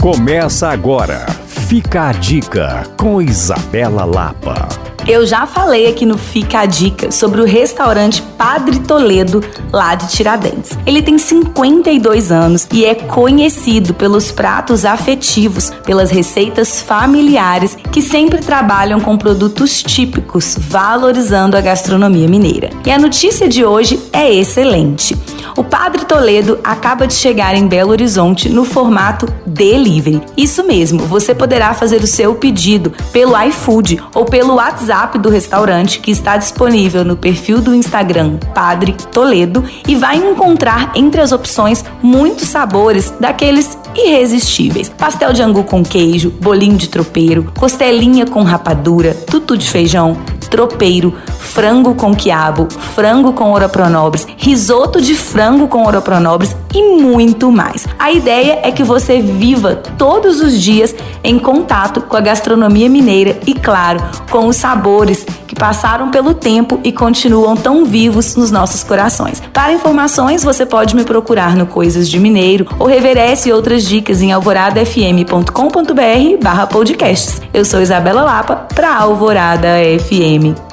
Começa agora. Fica a dica com Isabela Lapa. Eu já falei aqui no Fica a Dica sobre o restaurante Padre Toledo, lá de Tiradentes. Ele tem 52 anos e é conhecido pelos pratos afetivos, pelas receitas familiares que sempre trabalham com produtos típicos, valorizando a gastronomia mineira. E a notícia de hoje é excelente. O Padre Toledo acaba de chegar em Belo Horizonte no formato delivery. Isso mesmo, você poderá fazer o seu pedido pelo iFood ou pelo WhatsApp do restaurante que está disponível no perfil do Instagram Padre Toledo e vai encontrar entre as opções muitos sabores daqueles irresistíveis. Pastel de angu com queijo, bolinho de tropeiro, costelinha com rapadura, tutu de feijão, tropeiro, frango com quiabo, frango com oropronobres, risoto de frango com oropronobres e muito mais. A ideia é que você viva todos os dias em contato com a gastronomia mineira e, claro, com os sabores que passaram pelo tempo e continuam tão vivos nos nossos corações. Para informações, você pode me procurar no Coisas de Mineiro ou reverece outras dicas em alvoradafm.com.br barra podcasts. Eu sou Isabela Lapa para Alvorada FM.